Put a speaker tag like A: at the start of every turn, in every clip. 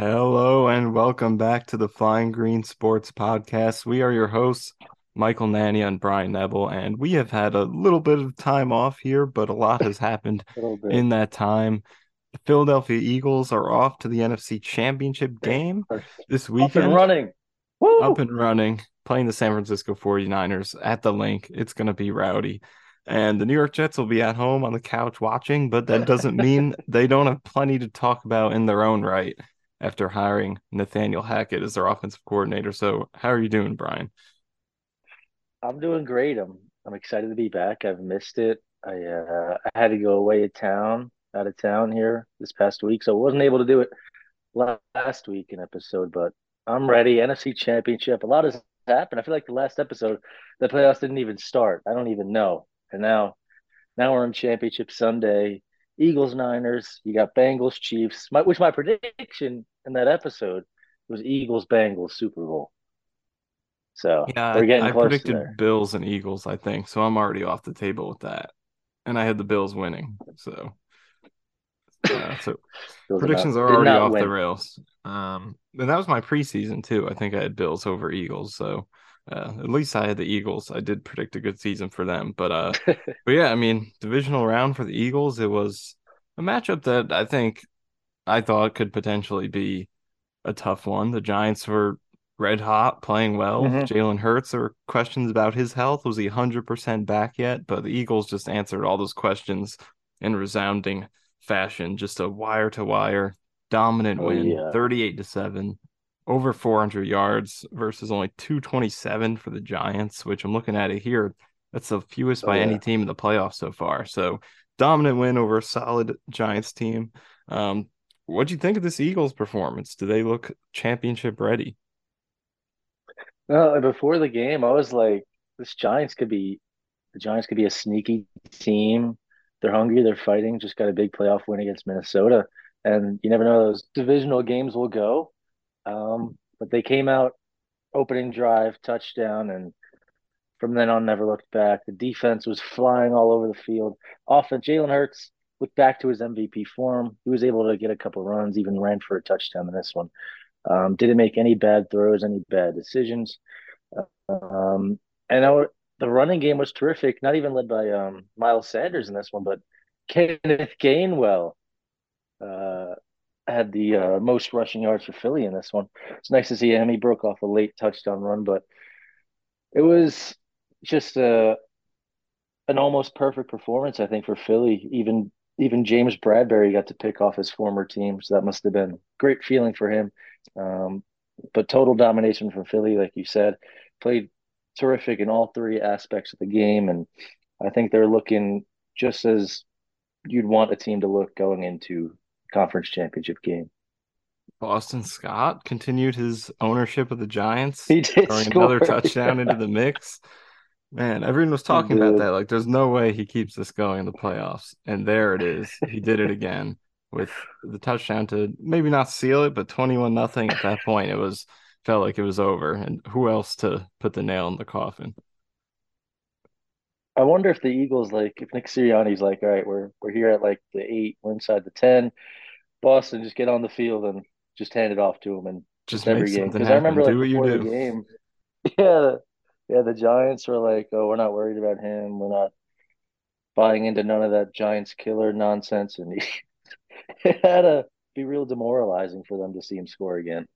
A: Hello and welcome back to the Flying Green Sports Podcast. We are your hosts, Michael Nania and Bryan Nebel, and we have had a little bit of time off here, but a lot has happened in that time. The Philadelphia Eagles are off to the NFC Championship game this weekend.
B: Up and running.
A: Woo! Up and running, playing the San Francisco 49ers at the Linc. It's going to be rowdy. And the New York Jets will be at home on the couch watching, but that doesn't mean they don't have plenty to talk about in their own right after hiring Nathaniel Hackett as their offensive coordinator. So, how are you doing, Bryan?
B: I'm doing great. I'm I'm excited to be back. I've missed it. I uh, I had to go away to town, out of town here this past week, so I wasn't able to do it last week in episode. But I'm ready. NFC Championship. A lot has happened. I feel like the last episode, the playoffs didn't even start. I don't even know. And now, now we're in Championship Sunday. Eagles Niners. You got Bengals Chiefs. My, which my prediction in that episode was Eagles Bengals Super Bowl. So
A: yeah, we're getting I, I predicted Bills and Eagles. I think so. I'm already off the table with that, and I had the Bills winning. So, uh, so predictions not, are already off win. the rails. Um, and that was my preseason too. I think I had Bills over Eagles. So uh, at least I had the Eagles. I did predict a good season for them. But uh, but yeah, I mean, divisional round for the Eagles. It was a matchup that I think I thought could potentially be a tough one. The Giants were red hot, playing well. Mm-hmm. Jalen Hurts, there were questions about his health. Was he 100% back yet? But the Eagles just answered all those questions in resounding fashion. Just a wire to wire dominant oh, win, yeah. 38 to 7, over 400 yards versus only 227 for the Giants, which I'm looking at it here. That's the fewest oh, by yeah. any team in the playoffs so far. So dominant win over a solid Giants team. Um, what do you think of this Eagles performance? Do they look championship ready?
B: Well, before the game, I was like, this Giants could be the Giants could be a sneaky team. They're hungry, they're fighting, just got a big playoff win against Minnesota. And you never know those divisional games will go. Um, but they came out opening drive, touchdown, and from then on never looked back. The defense was flying all over the field. Offense, Jalen Hurts looked back to his MVP form. He was able to get a couple runs, even ran for a touchdown in this one. Um, didn't make any bad throws, any bad decisions. Um, and our, the running game was terrific, not even led by um, Miles Sanders in this one, but Kenneth Gainwell uh, had the uh, most rushing yards for Philly in this one. It's nice to see him. He broke off a late touchdown run, but it was just a an almost perfect performance, I think, for Philly. Even even James Bradberry got to pick off his former team, so that must have been great feeling for him. Um, but total domination from Philly, like you said, played terrific in all three aspects of the game, and I think they're looking just as you'd want a team to look going into conference championship game.
A: Boston Scott continued his ownership of the Giants,
B: he did
A: throwing score, another touchdown yeah. into the mix. Man, everyone was talking about that. Like, there's no way he keeps this going in the playoffs. And there it is. He did it again with the touchdown to maybe not seal it, but 21 nothing at that point. It was felt like it was over. And who else to put the nail in the coffin?
B: I wonder if the Eagles, like, if Nick Sirianni's like, all right, we're we're here at like the eight, we're inside the ten. Boston, just get on the field and just hand it off to him and
A: just, every game. Because I remember like before the
B: game, yeah, yeah, the Giants were like, "Oh, we're not worried about him. We're not buying into none of that Giants killer nonsense." And he, it had to be real demoralizing for them to see him score again.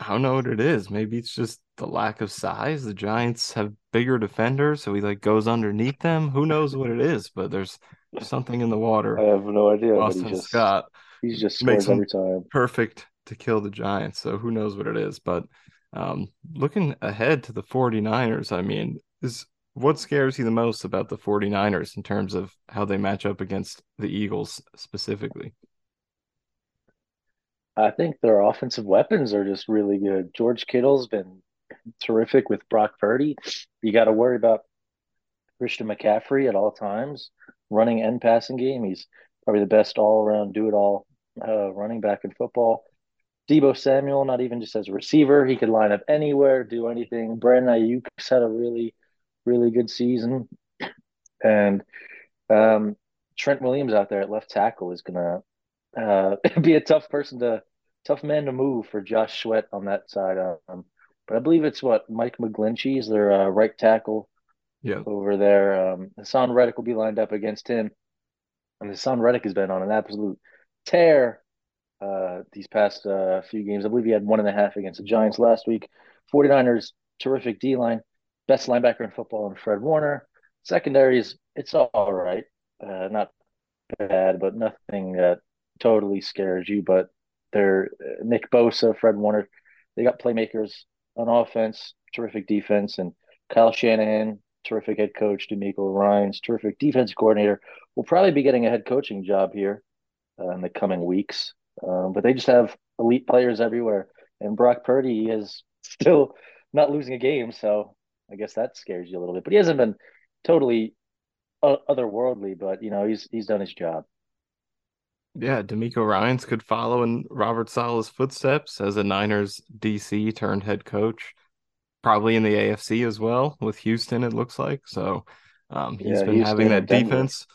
A: I don't know what it is. Maybe it's just the lack of size. The Giants have bigger defenders, so he like goes underneath them. Who knows what it is? But there's something in the water.
B: I have no idea.
A: Boston
B: just,
A: Scott.
B: He's just scores every time.
A: Perfect to kill the Giants. So who knows what it is? But um, looking ahead to the 49ers, I mean, is what scares you the most about the 49ers in terms of how they match up against the Eagles specifically?
B: I think their offensive weapons are just really good. George Kittle's been terrific with Brock Purdy. You got to worry about Christian McCaffrey at all times, running and passing game. He's probably the best all around, do it all uh, running back in football. Deebo Samuel, not even just as a receiver, he could line up anywhere, do anything. Brandon Aiyuk's had a really, really good season, and um, Trent Williams out there at left tackle is gonna uh, be a tough person to tough man to move for Josh Sweat on that side. Um, but I believe it's what Mike McGlinchey is their uh, right tackle.
A: Yeah.
B: Over there, um, Haason Reddick will be lined up against him, and Haason Reddick has been on an absolute tear uh, these past uh, few games. I believe he had one and a half against the Giants last week. 49ers, terrific D line, best linebacker in football, and Fred Warner. Secondaries, it's all right, uh, not bad, but nothing that totally scares you. But they're uh, Nick Bosa, Fred Warner. They got playmakers on offense, terrific defense, and Kyle Shanahan, terrific head coach. DeMeco Ryans, terrific defense coordinator. Will probably be getting a head coaching job here uh, in the coming weeks. Um, but they just have elite players everywhere, and Brock Purdy is still not losing a game, so I guess that scares you a little bit. But he hasn't been totally otherworldly, but you know he's he's done his job.
A: Yeah, DeMeco Ryans could follow in Robert Saleh's footsteps as a Niners DC turned head coach, probably in the AFC as well with Houston. It looks like so. Um, he's yeah, been Houston having that defense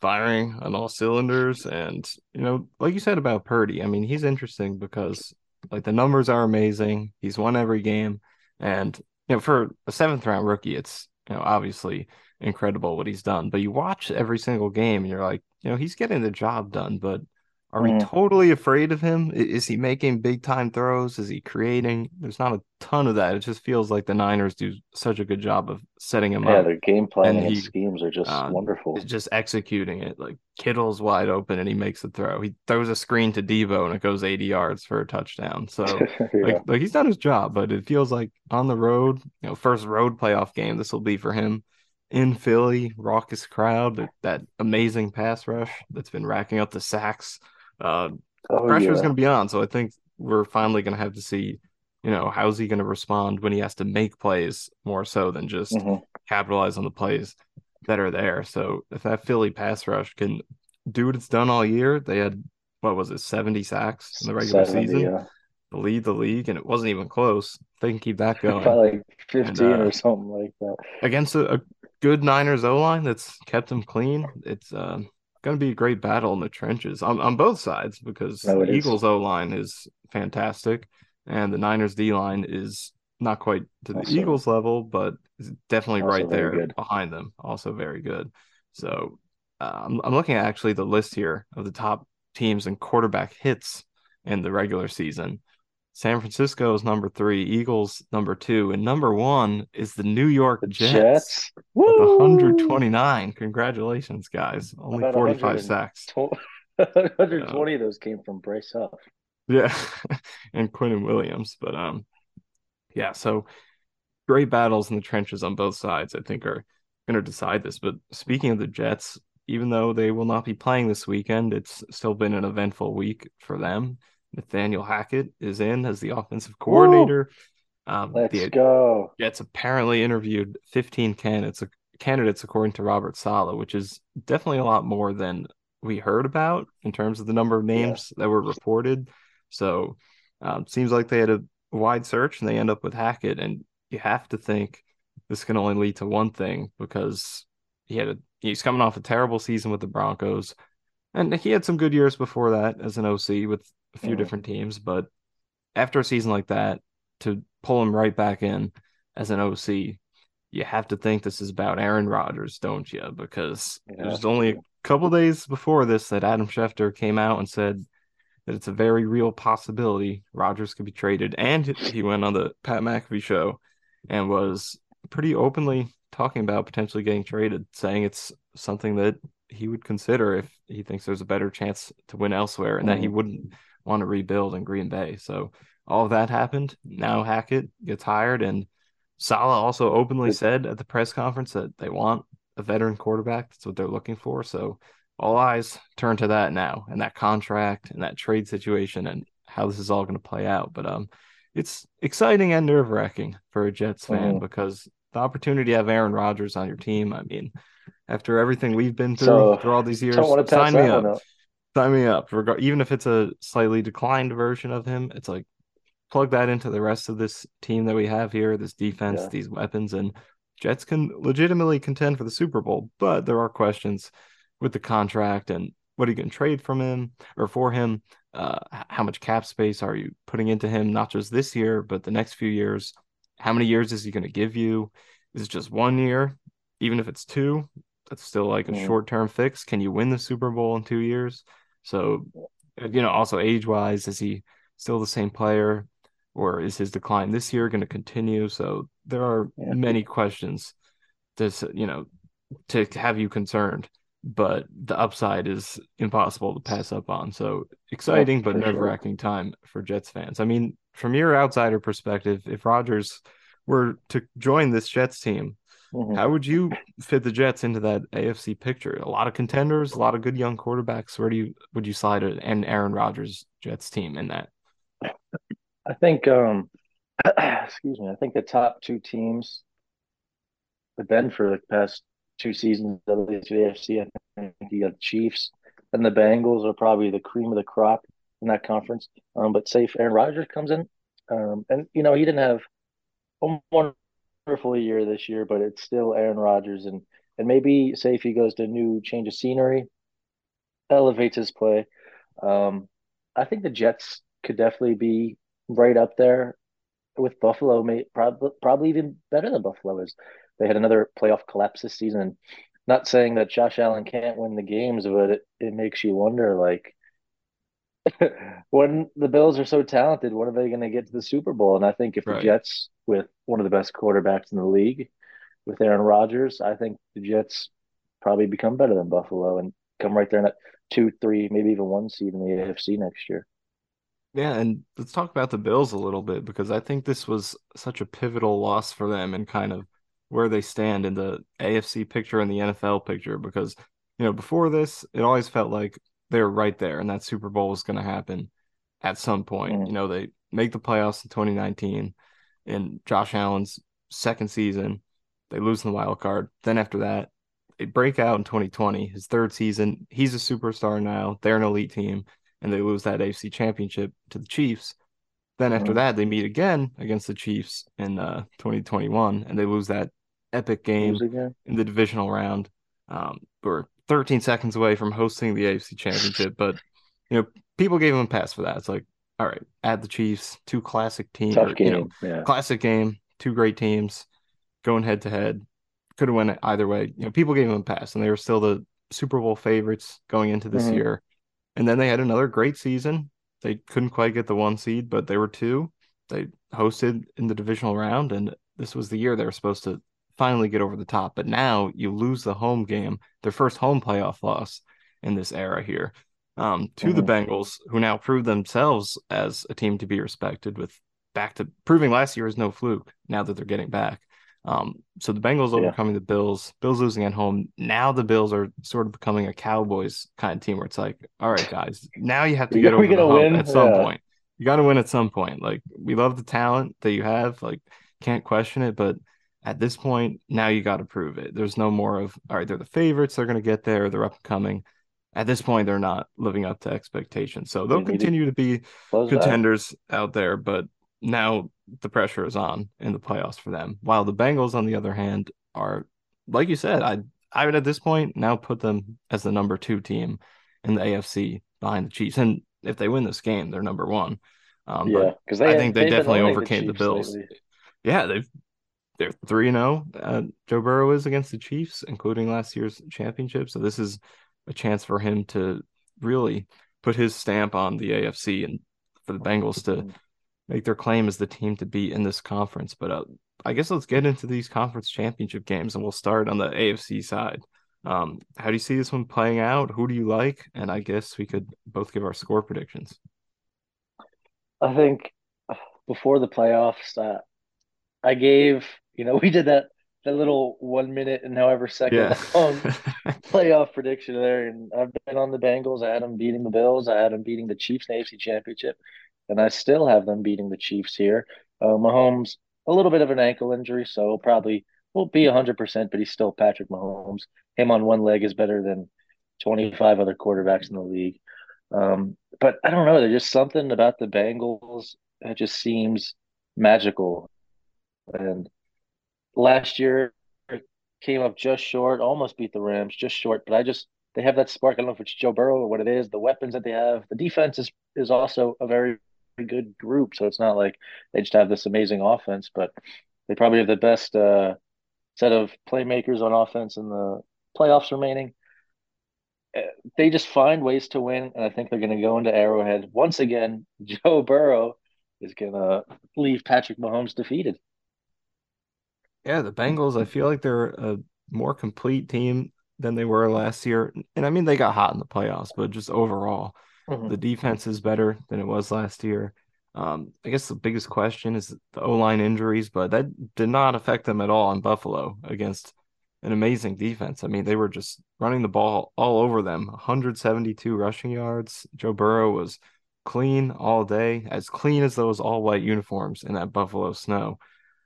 A: firing on all cylinders, and you know, like you said about Purdy, I mean, he's interesting because like the numbers are amazing. He's won every game, and you know, for a seventh round rookie, it's you know obviously incredible what he's done. But you watch every single game, and you're like, you know, he's getting the job done, but are we mm. totally afraid of him? Is he making big time throws? Is he creating? There's not a ton of that. It just feels like the Niners do such a good job of setting him
B: yeah,
A: up.
B: Yeah, their game planning and, he, schemes are just uh, wonderful.
A: Just executing it. Like Kittle's wide open and he makes the throw. He throws a screen to Deebo and it goes 80 yards for a touchdown. So yeah. like, like he's done his job, but it feels like on the road, you know, first road playoff game, this will be for him in Philly, raucous crowd, that, that amazing pass rush that's been racking up the sacks uh, oh, pressure is yeah. going to be on. So I think we're finally going to have to see, you know, how's he going to respond when he has to make plays more so than just mm-hmm. capitalize on the plays that are there. So if that Philly pass rush can do what it's done all year, they had what was it, seventy sacks in the regular 70, season. Yeah. To lead the league, and it wasn't even close. They can keep that going.
B: Probably like fifteen and, uh, or something like that.
A: Against a, a good Niners O line that's kept them clean. It's uh, going to be a great battle in the trenches on, on both sides because no, the Eagles O line is fantastic and the Niners D line is not quite to the also, Eagles level, but definitely right there good. behind them. Also very good. So uh, I'm, I'm looking at actually the list here of the top teams and quarterback hits in the regular season. San Francisco is number three, Eagles number two, and number one is the New York the Jets. Jets. 129. Congratulations, guys. Only 45 sacks.
B: 120 of those came from Bryce Huff.
A: Yeah, and Quinnen Williams. But um, yeah, so great battles in the trenches on both sides, I think, are going to decide this. But speaking of the Jets, even though they will not be playing this weekend, it's still been an eventful week for them. Nathaniel Hackett is in as the offensive coordinator.
B: Um, Let's the go.
A: Jets apparently interviewed 15 candidates candidates according to Robert Saleh, which is definitely a lot more than we heard about in terms of the number of names yeah. that were reported. So um, seems like they had a wide search and they end up with Hackett, and you have to think this can only lead to one thing because he had a he's coming off a terrible season with the Broncos, and he had some good years before that as an OC with a few mm different teams, but after a season like that, to pull him right back in as an OC, you have to think this is about Aaron Rodgers, don't you? Because yeah. there's only a couple days before this that Adam Schefter came out and said that it's a very real possibility Rodgers could be traded, and he went on the Pat McAfee show and was pretty openly talking about potentially getting traded, saying it's something that he would consider if he thinks there's a better chance to win elsewhere and mm that he mm-hmm. wouldn't want to rebuild in Green Bay. So all of that happened. Now Hackett gets hired, and Saleh also openly said at the press conference that they want a veteran quarterback. That's what they're looking for. So all eyes turn to that now, and that contract and that trade situation, and how this is all going to play out. But um, it's exciting and nerve wracking for a Jets fan mm because the opportunity to have Aaron Rodgers on your team. I mean, after everything we've been through so, through all these years, sign me up. up. Sign me up. Even if it's a slightly declined version of him, it's like plug that into the rest of this team that we have here, this defense, yeah. these weapons, and Jets can legitimately contend for the Super Bowl. But there are questions with the contract and what are you going to trade from him or for him? Uh, how much cap space are you putting into him, not just this year, but the next few years? How many years is he going to give you? Is it just one year? Even if it's two, that's still like a mm. short term fix. Can you win the Super Bowl in two years? So, you know, also age wise, is he still the same player? Or is his decline this year going to continue? So there are yeah. many questions to you know to have you concerned but the upside is impossible to pass up on. So exciting, but nerve wracking sure. time for Jets fans. I mean, from your outsider perspective, if Rodgers were to join this Jets team, mm-hmm. how would you fit the Jets into that AFC picture? A lot of contenders, a lot of good young quarterbacks. Where do you would you slide it and Aaron Rodgers Jets team in that?
B: I think um excuse me, I think the top two teams have been for the past two seasons of the AFC. I think you got the Chiefs and the Bengals are probably the cream of the crop in that conference. Um, but say if Aaron Rodgers comes in, um, and you know he didn't have a wonderful year this year, but it's still Aaron Rodgers, and and maybe say if he goes to a new change of scenery, elevates his play. Um, I think the Jets could definitely be right up there with Buffalo, may probably probably even better than Buffalo is. They had another playoff collapse this season. Not saying that Josh Allen can't win the games, but it, it makes you wonder like when the Bills are so talented, when are they going to get to the Super Bowl? And I think if right. the Jets, with one of the best quarterbacks in the league, with Aaron Rodgers, I think the Jets probably become better than Buffalo and come right there in that two, three, maybe even one seed in the AFC next year.
A: Yeah, and let's talk about the Bills a little bit because I think this was such a pivotal loss for them and kind of where they stand in the AFC picture and the NFL picture because you know before this it always felt like they were right there and that Super Bowl was going to happen at some point. Mm. You know, they make the playoffs in 2019 in Josh Allen's second season. They lose in the wild card. Then after that, they break out in 2020, his third season. He's a superstar now. They're an elite team, and they lose that AFC championship to the Chiefs. Then after mm. that, they meet again against the Chiefs in uh, 2021, and they lose that epic game in the divisional round. Um, we're 13 seconds away from hosting the AFC Championship, but you know people gave him a pass for that. It's like, all right, add the Chiefs, two classic teams,
B: game, you know,
A: yeah. classic game, two great teams going head to head. Could have went either way. You know, people gave him a pass, and they were still the Super Bowl favorites going into this mm-hmm. year. And then they had another great season. They couldn't quite get the one seed, but they were two. They hosted in the divisional round, and this was the year they were supposed to finally get over the top. But now you lose the home game, their first home playoff loss in this era here, um, to mm-hmm. the Bengals, who now prove themselves as a team to be respected with back to proving last year is no fluke now that they're getting back. Um, so the Bengals yeah. overcoming the Bills, Bills losing at home. Now the Bills are sort of becoming a Cowboys kind of team where it's like, all right, guys, now you have to get over the win? at some yeah. point. You got to win at some point. Like we love the talent that you have, like can't question it, but at this point, now you got to prove it. There's no more of, all right, they're the favorites, they're going to get there, they're up and coming. At this point, they're not living up to expectations. So they'll continue to be contenders out there, but now the pressure is on in the playoffs for them. While the Bengals, on the other hand, are, like you said, I I would at this point now put them as the number two team in the AFC behind the Chiefs. And if they win this game, they're number one. Um, yeah, because I think they definitely overcame the, the Bills. Lately. Yeah, they've they're 3 0. Uh, Joe Burrow is against the Chiefs, including last year's championship. So this is a chance for him to really put his stamp on the AFC and for the Bengals to make their claim as the team to beat in this conference. But uh, I guess let's get into these conference championship games and we'll start on the AFC side. Um, how do you see this one playing out? Who do you like? And I guess we could both give our score predictions.
B: I think before the playoffs, uh, I gave you know, we did that that little one minute and however second yeah. long playoff prediction there. And I've been on the Bengals. I had them beating the Bills. I had them beating the Chiefs in the AFC Championship. And I still have them beating the Chiefs here. Uh, Mahomes, a little bit of an ankle injury, so probably won't be 100%, but he's still Patrick Mahomes. Him on one leg is better than 25 other quarterbacks in the league. Um, but I don't know. There's just something about the Bengals that just seems magical. And last year came up just short, almost beat the Rams, just short. But I just they have that spark. I don't know if it's Joe Burrow or what it is. The weapons that they have, the defense is is also a very good group. So it's not like they just have this amazing offense, but they probably have the best uh, set of playmakers on offense in the playoffs remaining. Uh, they just find ways to win, and I think they're going to go into Arrowhead once again. Joe Burrow is going to leave Patrick Mahomes defeated.
A: Yeah, the Bengals. I feel like they're a more complete team than they were last year, and I mean they got hot in the playoffs, but just overall, mm-hmm. the defense is better than it was last year. Um, I guess the biggest question is the O line injuries, but that did not affect them at all in Buffalo against an amazing defense. I mean, they were just running the ball all over them 172 rushing yards. Joe Burrow was clean all day, as clean as those all white uniforms in that Buffalo snow.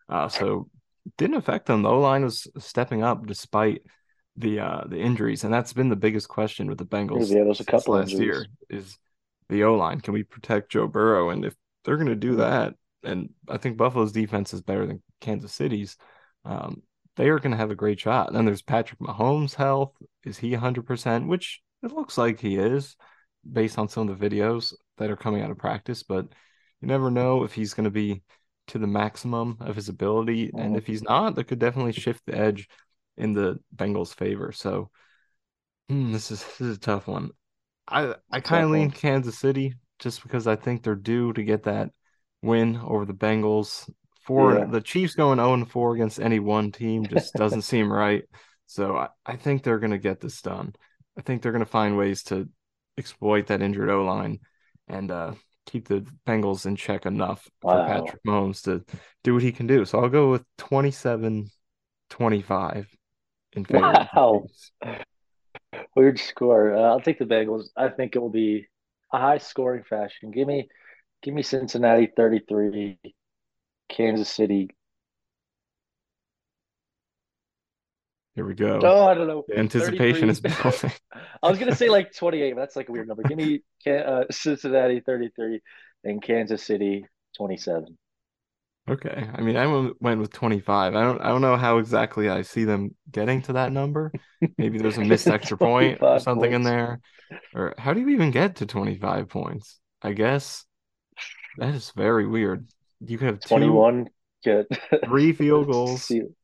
A: Uh, so didn't affect them. The O line was stepping up despite the uh, the injuries, and that's been the biggest question with the Bengals.
B: Yeah, there's a couple last
A: injuries. year. Is the O line? Can we protect Joe Burrow? And if they're going to do that, and I think Buffalo's defense is better than Kansas City's. Um, they are going to have a great shot. And then there's Patrick Mahomes' health. Is he 100%? Which it looks like he is based on some of the videos that are coming out of practice, but you never know if he's going to be to the maximum of his ability. Mm-hmm. And if he's not, that could definitely shift the edge in the Bengals' favor. So hmm, this is this is a tough one. I I kind of lean Kansas City just because I think they're due to get that win over the Bengals. For yeah. the Chiefs going 0 4 against any one team just doesn't seem right. So I, I think they're going to get this done. I think they're going to find ways to exploit that injured O line and uh, keep the Bengals in check enough wow. for Patrick Mahomes to do what he can do. So I'll go with 27 25 in favor. Wow.
B: Weird score. Uh, I'll take the Bengals. I think it will be a high scoring fashion. Give me give me Cincinnati 33, Kansas City.
A: Here we go.
B: Oh, I don't know.
A: The anticipation is building.
B: I was gonna say like 28, but that's like a weird number. Give me uh, Cincinnati 33 and Kansas City 27.
A: Okay. I mean, I went with 25. I don't I don't know how exactly I see them getting to that number. Maybe there's a missed extra point or something points. in there. Or how do you even get to 25 points? I guess that is very weird. You could have
B: 21 get
A: three field goals.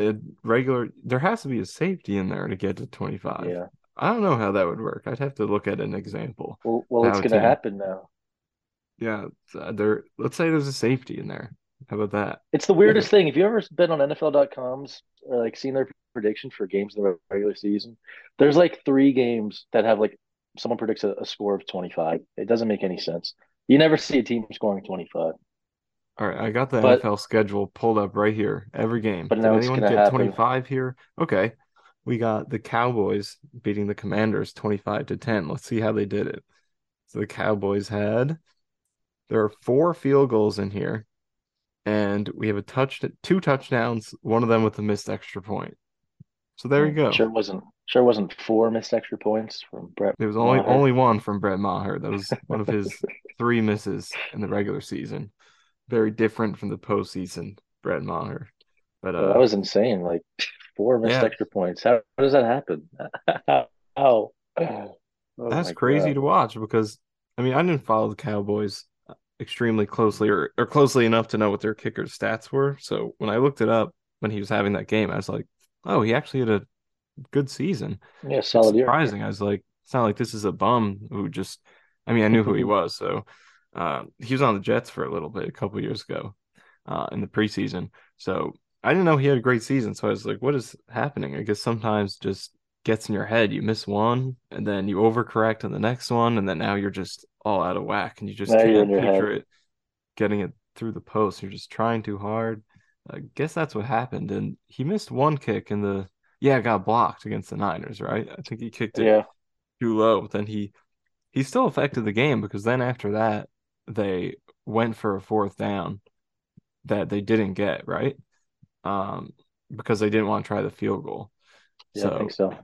A: A regular there has to be a safety in there to get to 25.
B: Yeah.
A: I don't know how that would work. I'd have to look at an example.
B: Well, well it's to happen now.
A: Yeah, uh, there. Let's say there's a safety in there. How about that?
B: It's the weirdest thing. Have you ever been on NFL.com's or like seen their prediction for games in the regular season? There's like three games that have like someone predicts a, a score of 25. It doesn't make any sense. You never see a team scoring 25.
A: All right, I got the but, NFL schedule pulled up right here. Every game. But Did now anyone get 25 here? Okay. We got the Cowboys beating the Commanders 25 to 10. Let's see how they did it. So the Cowboys had there are four field goals in here, and we have a touch, two touchdowns, one of them with a missed extra point. So there you hmm, go.
B: Sure wasn't sure wasn't four missed extra points from Brett.
A: There was only Maher. only one from Brett Maher. That was one of his three misses in the regular season. Very different from the postseason, Brett Maher.
B: But uh, that was insane. Like four missed yeah. extra points. How, how, does that happen? how? Oh
A: That's crazy God. to watch because I mean I didn't follow the Cowboys extremely closely or, or closely enough to know what their kicker's stats were. So when I looked it up when he was having that game, I was like, oh, he actually had a good season.
B: Yeah, solid
A: year. Surprising. I was like, it's not like this is a bum who just. I mean, I knew who he was, so uh, he was on the Jets for a little bit a couple years ago uh, in the preseason. So I didn't know he had a great season. So I was like, what is happening? I guess sometimes just gets in your head. You miss one, and then you overcorrect on the next one, and then now you're just all out of whack, and you just now can't picture head. it getting it through the post. You're just trying too hard. I guess that's what happened. And he missed one kick in the yeah, got blocked against the Niners, right? I think he kicked it yeah. too low. Then he he still affected the game because then after that they went for a fourth down that they didn't get, right? Um, because they didn't want to try the field goal.
B: Yeah, so, I think so.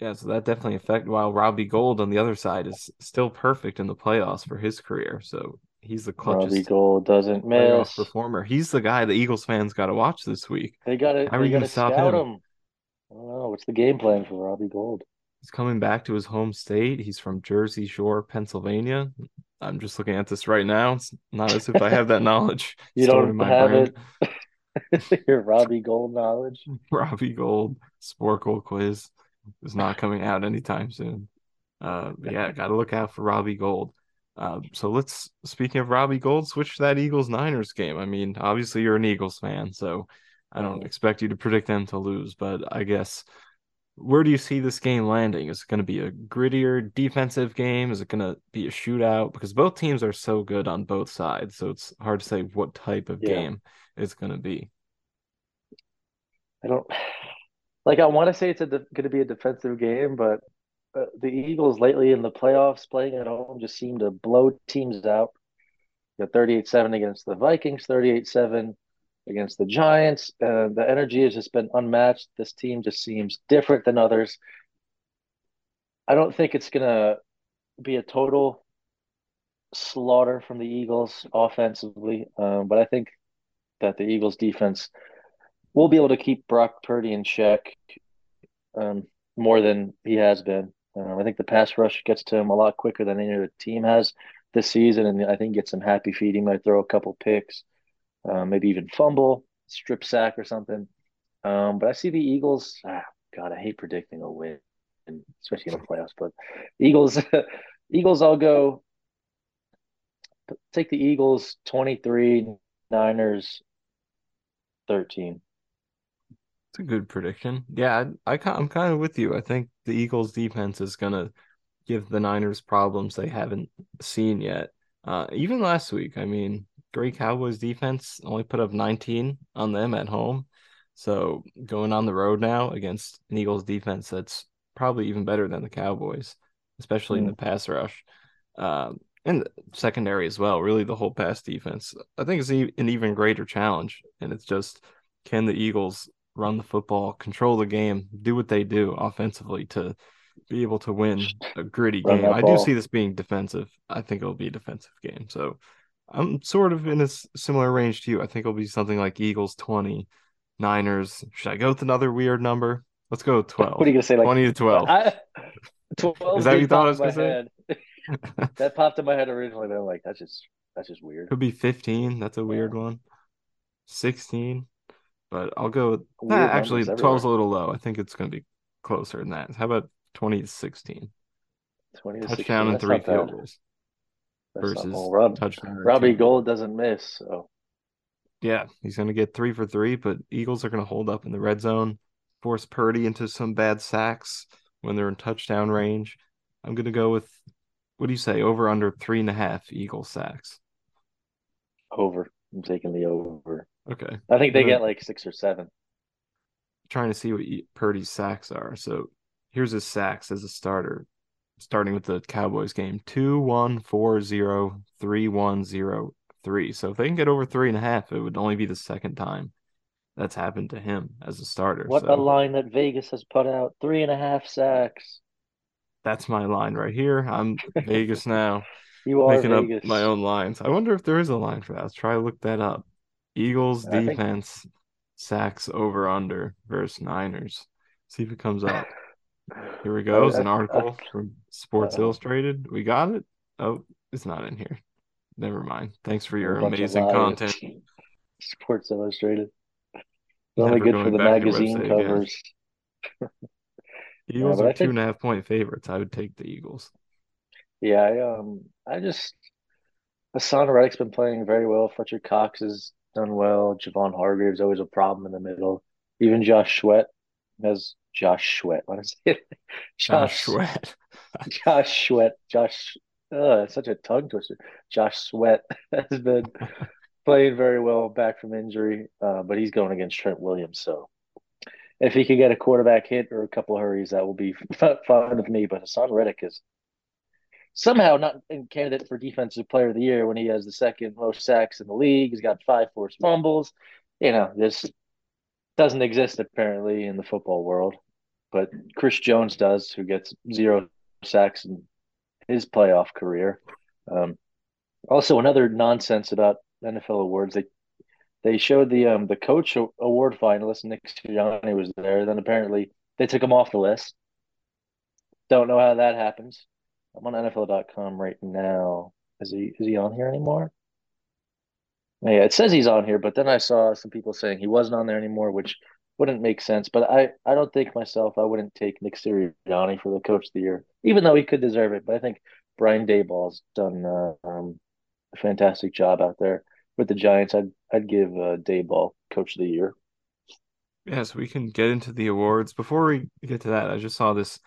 A: Yeah, so that definitely affected. While Robbie Gould on the other side is still perfect in the playoffs for his career, so he's the clutchest.
B: Robbie Gould doesn't miss
A: performer. He's the guy the Eagles fans got to watch this week.
B: They got to. How are you going to stop him? him? I don't know. What's the game plan for Robbie Gould?
A: He's coming back to his home state. He's from Jersey Shore, Pennsylvania. I'm just looking at this right now. It's not as if I have that knowledge.
B: you don't have brain. it. Your Robbie Gould knowledge.
A: Robbie Gould Sporcle quiz is not coming out anytime soon. Uh, yeah, got to look out for Robbie Gould. Uh, so let's speaking of Robbie Gould, switch to that Eagles Niners game. I mean, obviously you're an Eagles fan, so I don't expect you to predict them to lose, but I guess where do you see this game landing? Is it going to be a grittier defensive game? Is it going to be a shootout? Because both teams are so good on both sides, so it's hard to say what type of yeah. game it's going to be.
B: I don't like. I want to say it's de- going to be a defensive game, but uh, the Eagles lately in the playoffs, playing at home, just seem to blow teams out. You 38-7 against the Vikings, 38-7 against the Giants. Uh, the energy has just been unmatched. This team just seems different than others. I don't think it's going to be a total slaughter from the Eagles offensively, um, but I think that the Eagles defense will be able to keep Brock Purdy in check um, more than he has been. Um, I think the pass rush gets to him a lot quicker than any other team has this season, and I think gets some happy feet. He might throw a couple picks uh, maybe even fumble, strip sack or something. Um, but I see the Eagles. Ah, God, I hate predicting a win, especially in the playoffs. But Eagles, Eagles, I'll go. Take the Eagles twenty three, Niners thirteen.
A: It's a good prediction. Yeah, I, I I'm kind of with you. I think the Eagles defense is gonna give the Niners problems they haven't seen yet. Uh, even last week, I mean, great Cowboys defense only put up 19 on them at home. So going on the road now against an Eagles defense that's probably even better than the Cowboys, especially mm. in the pass rush. Um, and secondary as well. Really, the whole pass defense. I think it's an even greater challenge, and it's just can the Eagles run the football, control the game, do what they do offensively to be able to win a gritty game. I do see this being defensive. I think it'll be a defensive game. So I'm sort of in a similar range to you. I think it'll be something like Eagles 20, Niners. Should I go with another weird number? Let's go with 12.
B: What are you going to say?
A: Like 20 to 12. I,
B: 12 Is that what you thought I was going to say? that popped in my head originally, but I'm like, that's just that's just weird.
A: Could be 15. That's a weird yeah. one. 16. But I'll go with nah, actually 12 is a little low. I think it's going to be closer than that. How about 20 to 16?
B: 20 to
A: Touchdown
B: 16.
A: and three field goals versus
B: Rob. Robbie Gould doesn't miss. So
A: yeah, he's going to get three for three, but Eagles are going to hold up in the red zone, force Purdy into some bad sacks when they're in touchdown range. I'm going to go with what do you say? Over under three and a half Eagle sacks.
B: Over. I'm taking the over.
A: Okay.
B: I think they get like six or seven.
A: Trying to see what Purdy's sacks are. So here's his sacks as a starter starting with the Cowboys game two one four zero three one zero three. So if they can get over three and a half, it would only be the second time that's happened to him as a starter.
B: What
A: so,
B: a line that Vegas has put out three and a half sacks.
A: That's my line right here. I'm Vegas now.
B: You are
A: making
B: Vegas.
A: up my own lines. I wonder if there is a line for that. Let's try to look that up. Eagles I defense think... sacks over under versus Niners. See if it comes up. Here we go. It's an article from Sports Illustrated. We got it. Oh, it's not in here. Never mind. Thanks for your amazing content.
B: Sports Illustrated. It's only good for the magazine website, covers.
A: Eagles yeah, are two think, and a half point favorites. I would take the Eagles.
B: Yeah, I um I just Haason Reddick's been playing very well. Fletcher Cox has done well. Javon Hargrave's always a problem in the middle. Even Josh Sweat has Josh Sweat. What is it?
A: Josh, Josh Sweat.
B: Josh Sweat. Josh. Oh, such a tongue twister. Josh Sweat has been playing very well back from injury, uh, but he's going against Trent Williams. So if he could get a quarterback hit or a couple of hurries, that will be fine with me. But Haason Reddick is somehow not a candidate for defensive player of the year when he has the second most sacks in the league. He's got five forced fumbles. You know, this doesn't exist apparently in the football world, but Chris Jones does, who gets zero sacks in his playoff career. Um, also, another nonsense about NFL awards. They they showed the um the coach award finalist Nick Sirianni was there. Then apparently they took him off the list. don't know how that happens. I'm on NFL.com right now. Is he is he on here anymore? Yeah, it says he's on here, but then I saw some people saying he wasn't on there anymore, which wouldn't make sense. But I, I don't think myself I wouldn't take Nick Sirianni for the coach of the year, even though he could deserve it. But I think Brian Daboll's done uh, um, a fantastic job out there with the Giants. I'd I'd give uh, Daboll coach of the year.
A: Yes, we can get into the awards. Before we get to that, I just saw this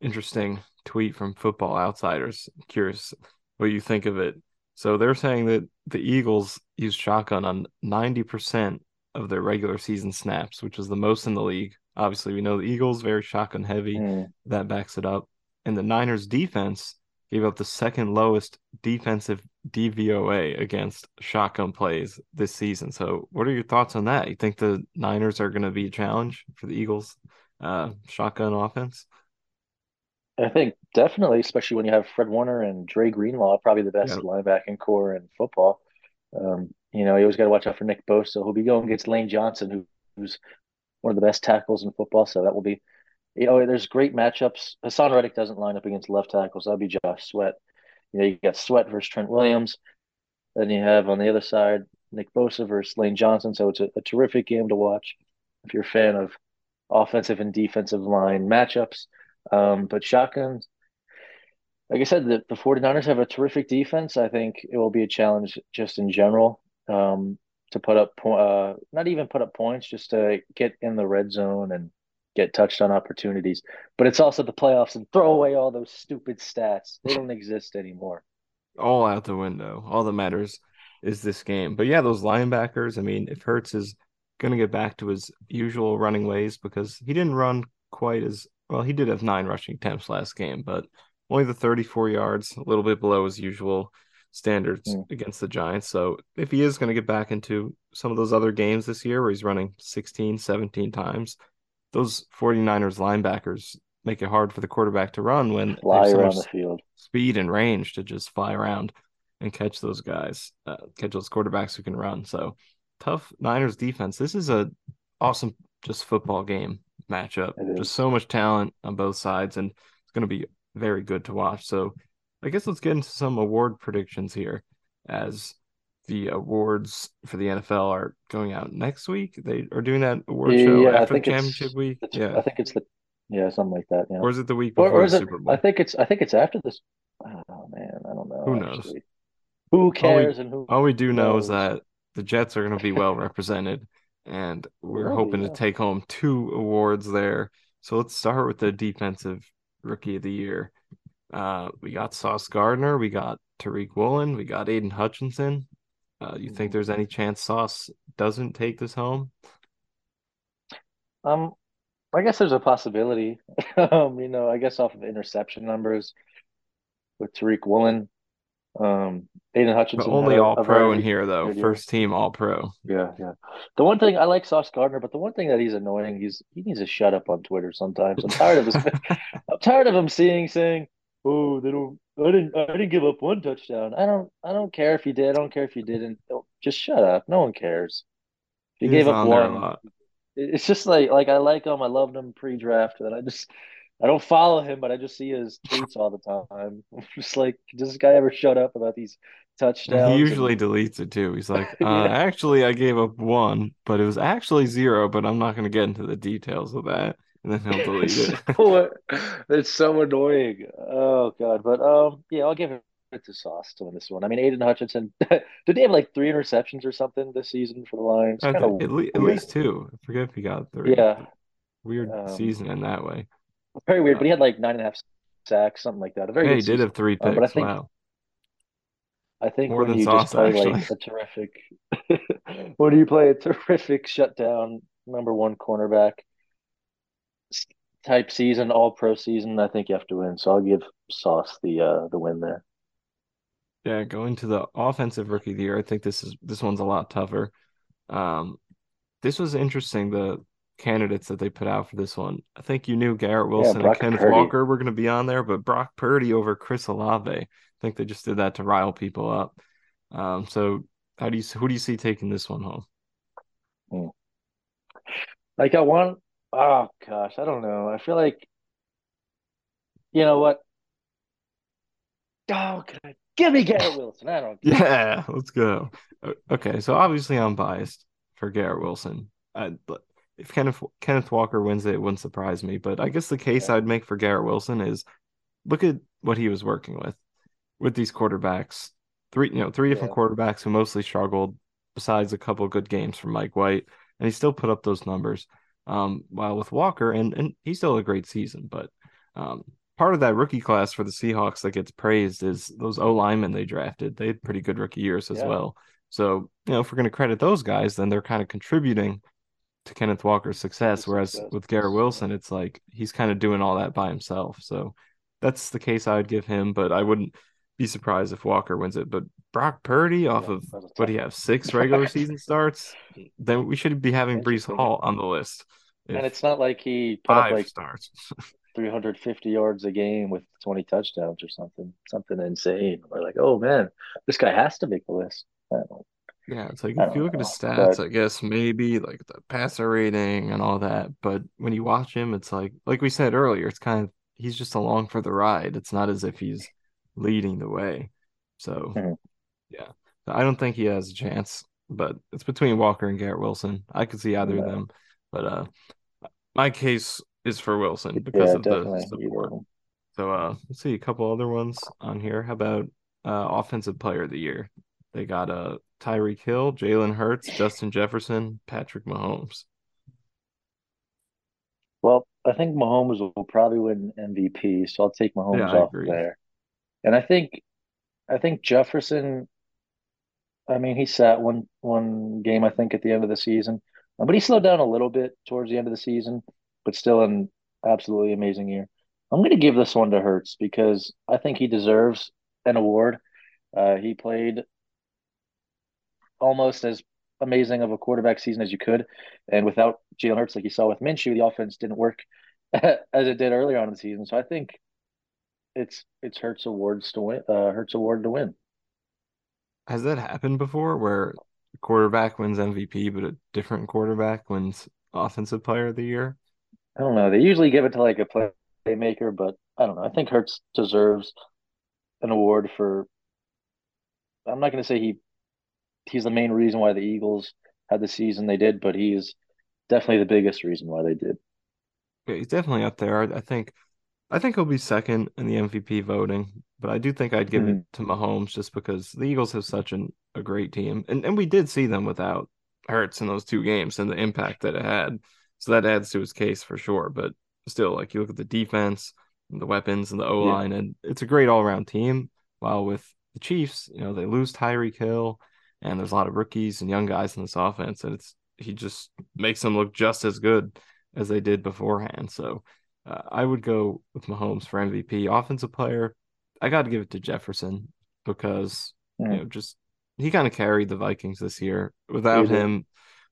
A: interesting tweet from Football Outsiders. I'm curious what you think of it. So they're saying that the Eagles used shotgun on 90% of their regular season snaps, which is the most in the league. Obviously, we know the Eagles very shotgun heavy. Mm. That backs it up. And the Niners defense gave up the second lowest defensive DVOA against shotgun plays this season. So, what are your thoughts on that? You think the Niners are going to be a challenge for the Eagles' uh, shotgun offense?
B: I think definitely, especially when you have Fred Warner and Dre Greenlaw, probably the best linebacking corps in football. Um, you know, you always got to watch out for Nick Bosa. He'll be going against Lane Johnson, who, who's one of the best tackles in football. So that will be, you know, there's great matchups. Haason Reddick doesn't line up against left tackles. That'll be Josh Sweat. You know, you got Sweat versus Trent Williams. Then you have on the other side Nick Bosa versus Lane Johnson. So it's a, a terrific game to watch if you're a fan of offensive and defensive line matchups. Um, but shotguns, like I said, the, the 49ers have a terrific defense. I think it will be a challenge just in general um, to put up, uh, not even put up points, just to get in the red zone and get touchdown opportunities. But it's also the playoffs and throw away all those stupid stats. They don't exist anymore.
A: All out the window. All that matters is this game. But yeah, those linebackers, I mean, if Hurts is going to get back to his usual running ways because he didn't run quite as well, he did have nine rushing attempts last game, but only the 34 yards, a little bit below his usual standards mm. against the Giants. So if he is going to get back into some of those other games this year where he's running 16, 17 times, those 49ers linebackers make it hard for the quarterback to run when
B: fly there's so around the field.
A: speed and range to just fly around and catch those guys, uh, catch those quarterbacks who can run. So tough Niners defense. This is a awesome just football game matchup. Just so much talent on both sides, and it's going to be very good to watch. So, I guess let's get into some award predictions here, as the awards for the NFL are going out next week. They are doing that award yeah, show after the championship week.
B: Yeah, I think it's the yeah something like that. Yeah,
A: or is it the week before or, or the Super Bowl?
B: I think it's I think it's after this. Oh man, I don't know.
A: Who knows?
B: Actually. Who cares
A: all we,
B: and who?
A: All we do know knows. is that the Jets are going to be well represented and we're hoping yeah. to take home two awards there. So let's start with the defensive rookie of the year. Uh, we got Sauce Gardner, we got Tariq Woolen, we got Aidan Hutchinson. Uh, you think there's any chance Sauce doesn't take this home?
B: Um, I guess there's a possibility. um, you know, I guess off of interception numbers with Tariq Woolen, um, Aidan Hutchinson.
A: But only all pro in here though. First team all pro.
B: Yeah, yeah. The one thing I like Sauce Gardner, but the one thing that he's annoying, he's he needs to shut up on Twitter sometimes. I'm tired of his I'm tired of him seeing saying, Oh, they don't I didn't I didn't give up one touchdown. I don't I don't care if you did, I don't care if you didn't. Don't, just shut up. No one cares. If you gave up one. It's just like like I like him, I loved him pre draft, and I just I don't follow him, but I just see his tweets all the time. I'm just like, does this guy ever shut up about these touchdowns?
A: He usually and... deletes it too. He's like, uh, yeah. actually, I gave up one, but it was actually zero. But I'm not going to get into the details of that. And then he'll delete it.
B: it's so annoying. Oh god, but um, yeah, I'll give it to Sauce to win this one. I mean, Aidan Hutchinson did he have like three interceptions or something this season for the Lions?
A: At, at, least two. I forget if he got three. Yeah, weird um, season in that way.
B: Very weird, but he had like nine and a half sacks, something like that. A very
A: yeah, he season. did have three picks. Um, but I think, wow.
B: I think More when you sauce, just play actually. like a terrific, when you play a terrific shutdown number one cornerback type season, all pro season, I think you have to win. So I'll give Sauce the uh the win there.
A: Yeah, going to the offensive rookie of the year, I think this is this one's a lot tougher. Um, this was interesting. The candidates that they put out for this one. I think you knew Garrett Wilson yeah, and Kenneth Purdy. Walker were going to be on there, but Brock Purdy over Chris Olave. I think they just did that to rile people up. Um, so how do you who do you see taking this one home?
B: Hmm. Like I want. Oh gosh, I don't know. I feel like You know what? Oh, God. give me Garrett Wilson. I don't
A: care. Yeah, let's go. Okay, so obviously I'm biased for Garrett Wilson. I, if Kenneth Kenneth Walker wins it, it wouldn't surprise me. But I guess the case yeah. I'd make for Garrett Wilson is look at what he was working with with these quarterbacks. Three, you know, three different yeah. quarterbacks who mostly struggled, besides a couple good games from Mike White, and he still put up those numbers. Um, while with Walker, and and he still had a great season, but um, part of that rookie class for the Seahawks that gets praised is those O linemen they drafted. They had pretty good rookie years as yeah. well. So, you know, if we're going to credit those guys, then they're kind of contributing to Kenneth Walker's success. Whereas success. with Garrett Wilson, it's like he's kind of doing all that by himself. So that's the case I would give him, but I wouldn't be surprised if Walker wins it. But Brock Purdy off yeah, of what do you have, six regular season starts, then we should be having Breece Hall on the list.
B: And it's not like he put up like starts. 350 yards a game with 20 touchdowns or something, something insane. We're like, oh man, this guy has to make the list.
A: Yeah, it's like if you look know, at his stats, but... I guess maybe like the passer rating and all that. But when you watch him, it's like like we said earlier, it's kind of he's just along for the ride. It's not as if he's leading the way. So mm-hmm. yeah, I don't think he has a chance. But it's between Walker and Garrett Wilson. I could see either yeah. of them. But uh, my case is for Wilson because yeah, of the support. So uh, let's see a couple other ones on here. How about uh, offensive player of the year? They got uh Tyreek Hill, Jalen Hurts, Justin Jefferson, Patrick Mahomes.
B: Well, I think Mahomes will probably win MVP, so I'll take Mahomes yeah, off there. And I think I think Jefferson I mean, he sat one one game I think at the end of the season. But he slowed down a little bit towards the end of the season, but still an absolutely amazing year. I'm going to give this one to Hurts because I think he deserves an award. Uh, he played almost as amazing of a quarterback season as you could, and without Jalen Hurts, like you saw with Minshew, the offense didn't work as it did earlier on in the season. So I think it's it's Hurts awards to win. Uh, Hurts award to win.
A: Has that happened before, where quarterback wins MVP, but a different quarterback wins Offensive Player of the Year?
B: I don't know. They usually give it to like a playmaker, but I don't know. I think Hurts deserves an award for. I'm not going to say he he's the main reason why the Eagles had the season they did, but he's definitely the biggest reason why they did.
A: Yeah, he's definitely up there. I think I think he'll be second in the MVP voting, but I do think I'd give mm-hmm. it to Mahomes just because the Eagles have such an, a great team. And and we did see them without Hurts in those two games and the impact that it had. So that adds to his case for sure. But still, like you look at the defense and the weapons and the O line, yeah. and it's a great all around team. While with the Chiefs, you know, they lose Tyreek Hill and there's a lot of rookies and young guys in this offense, and it's he just makes them look just as good as they did beforehand. So uh, I would go with Mahomes for MVP. Offensive player, I got to give it to Jefferson because mm. you know just he kind of carried the Vikings this year. Without him,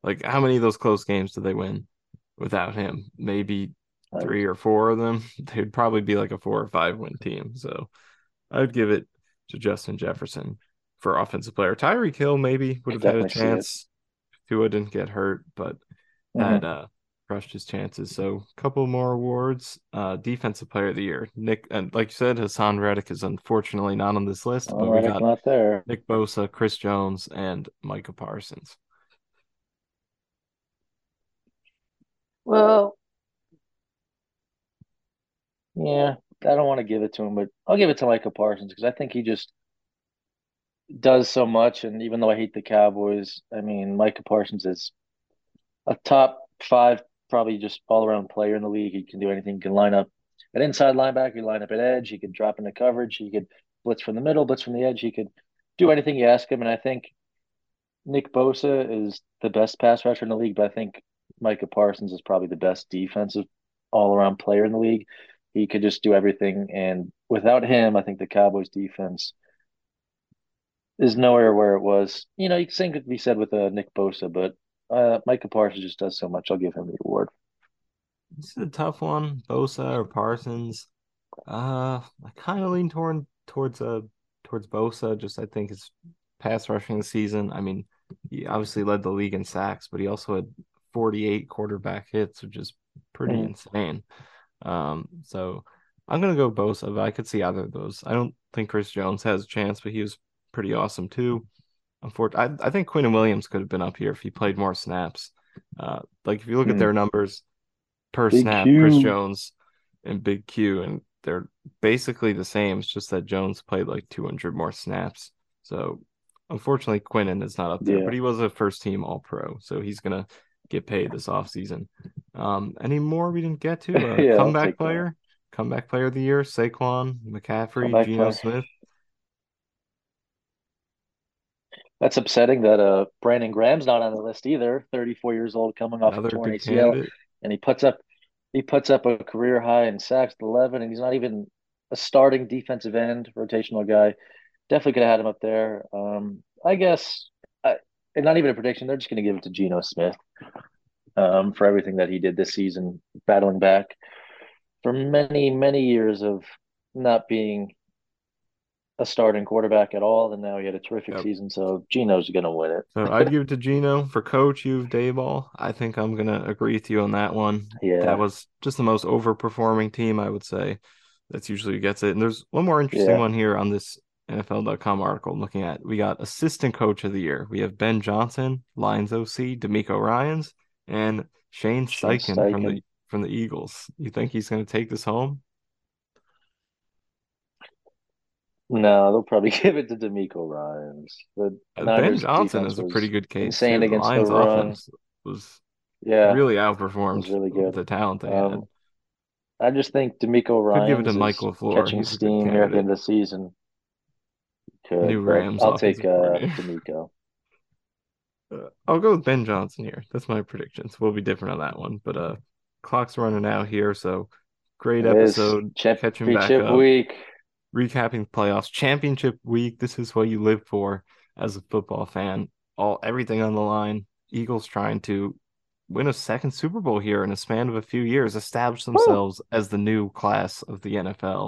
A: like how many of those close games did they win? Without him, maybe three or four of them. They'd probably be like a four or five win team. So I'd give it to Justin Jefferson for offensive player. Tyreek Hill maybe would have had a chance if Tua didn't get hurt, but mm-hmm. had uh, crushed his chances. So a couple more awards. Uh, defensive player of the year. Nick and like you said, Haason Reddick is unfortunately not on this list, oh, but we got
B: there.
A: Nick Bosa, Chris Jones, and Micah Parsons.
B: Well, yeah, I don't want to give it to him, but I'll give it to Micah Parsons because I think he just does so much. And even though I hate the Cowboys, I mean, Micah Parsons is a top five, probably just all around player in the league. He can do anything. He can line up at inside linebacker, he line up at edge, he could drop into coverage, he could blitz from the middle, blitz from the edge, he could do anything you ask him. And I think Nick Bosa is the best pass rusher in the league, but I think Micah Parsons is probably the best defensive all around player in the league. He could just do everything. And without him, I think the Cowboys defense is nowhere where it was. You know, same could be said with uh, Nick Bosa, but uh, Micah Parsons just does so much. I'll give him the award.
A: This is a tough one, Bosa or Parsons. Uh, I kind of lean toward towards uh towards Bosa. Just I think his pass rushing season. I mean, he obviously led the league in sacks, but he also had 48 quarterback hits, which is pretty mm. insane. Um, so I'm gonna go Bosa, but I could see either of those. I don't think Chris Jones has a chance, but he was pretty awesome too. Unfortunately, I, I think and Williams could have been up here if he played more snaps. Uh, like if you look hmm. at their numbers per Big snap, Q. Chris Jones and Big Q, and they're basically the same. It's just that Jones played like 200 more snaps. So unfortunately, Quinnen is not up there, yeah. but he was a first team All Pro, so he's gonna get paid this offseason. Um, any more we didn't get to? Uh, yeah, comeback player, that. comeback player of the year, Saquon McCaffrey, Geno Smith.
B: That's upsetting that uh Brandon Graham's not on the list either. 34 years old, coming off Another a torn ACL, and he puts up he puts up a career high in sacks 11, and he's not even a starting defensive end, rotational guy. Definitely could have had him up there. Um, I guess, I, and not even a prediction. They're just going to give it to Geno Smith um, for everything that he did this season, battling back for many, many years of not being a starting quarterback at all, and now he had a terrific yep. season. So Geno's going to win it.
A: so I'd give it to Geno for coach. You've Daboll. I think I'm going to agree with you on that one.
B: Yeah,
A: that was just the most overperforming team I would say. That's usually who gets it. And there's one more interesting yeah. one here on this NFL.com article. I'm looking at we got assistant coach of the year. We have Ben Johnson, Lions OC, DeMeco Ryans, and Shane Steichen, Steichen. from the from the Eagles. You think he's going to take this home?
B: No, they'll probably give it to DeMeco Ryans. But
A: Ben Johnson is a pretty good case. Insane against the, Lions the run. offense was
B: yeah
A: really outperformed really good. the talent they um, had.
B: I just think DeMeco Ryan give it to Michael LaFleur. catching He's steam here at the end of the season. Could, New Rams. I'll take uh, DeMeco.
A: Uh, I'll go with Ben Johnson here. That's my predictions. We'll be different on that one, but uh, clock's running out here, so great it episode. Catching back up. week recapping playoffs, championship week. This is what you live for as a football fan. All everything on the line. Eagles trying to win a second Super Bowl here in a span of a few years, establish themselves as the new class of the NFL.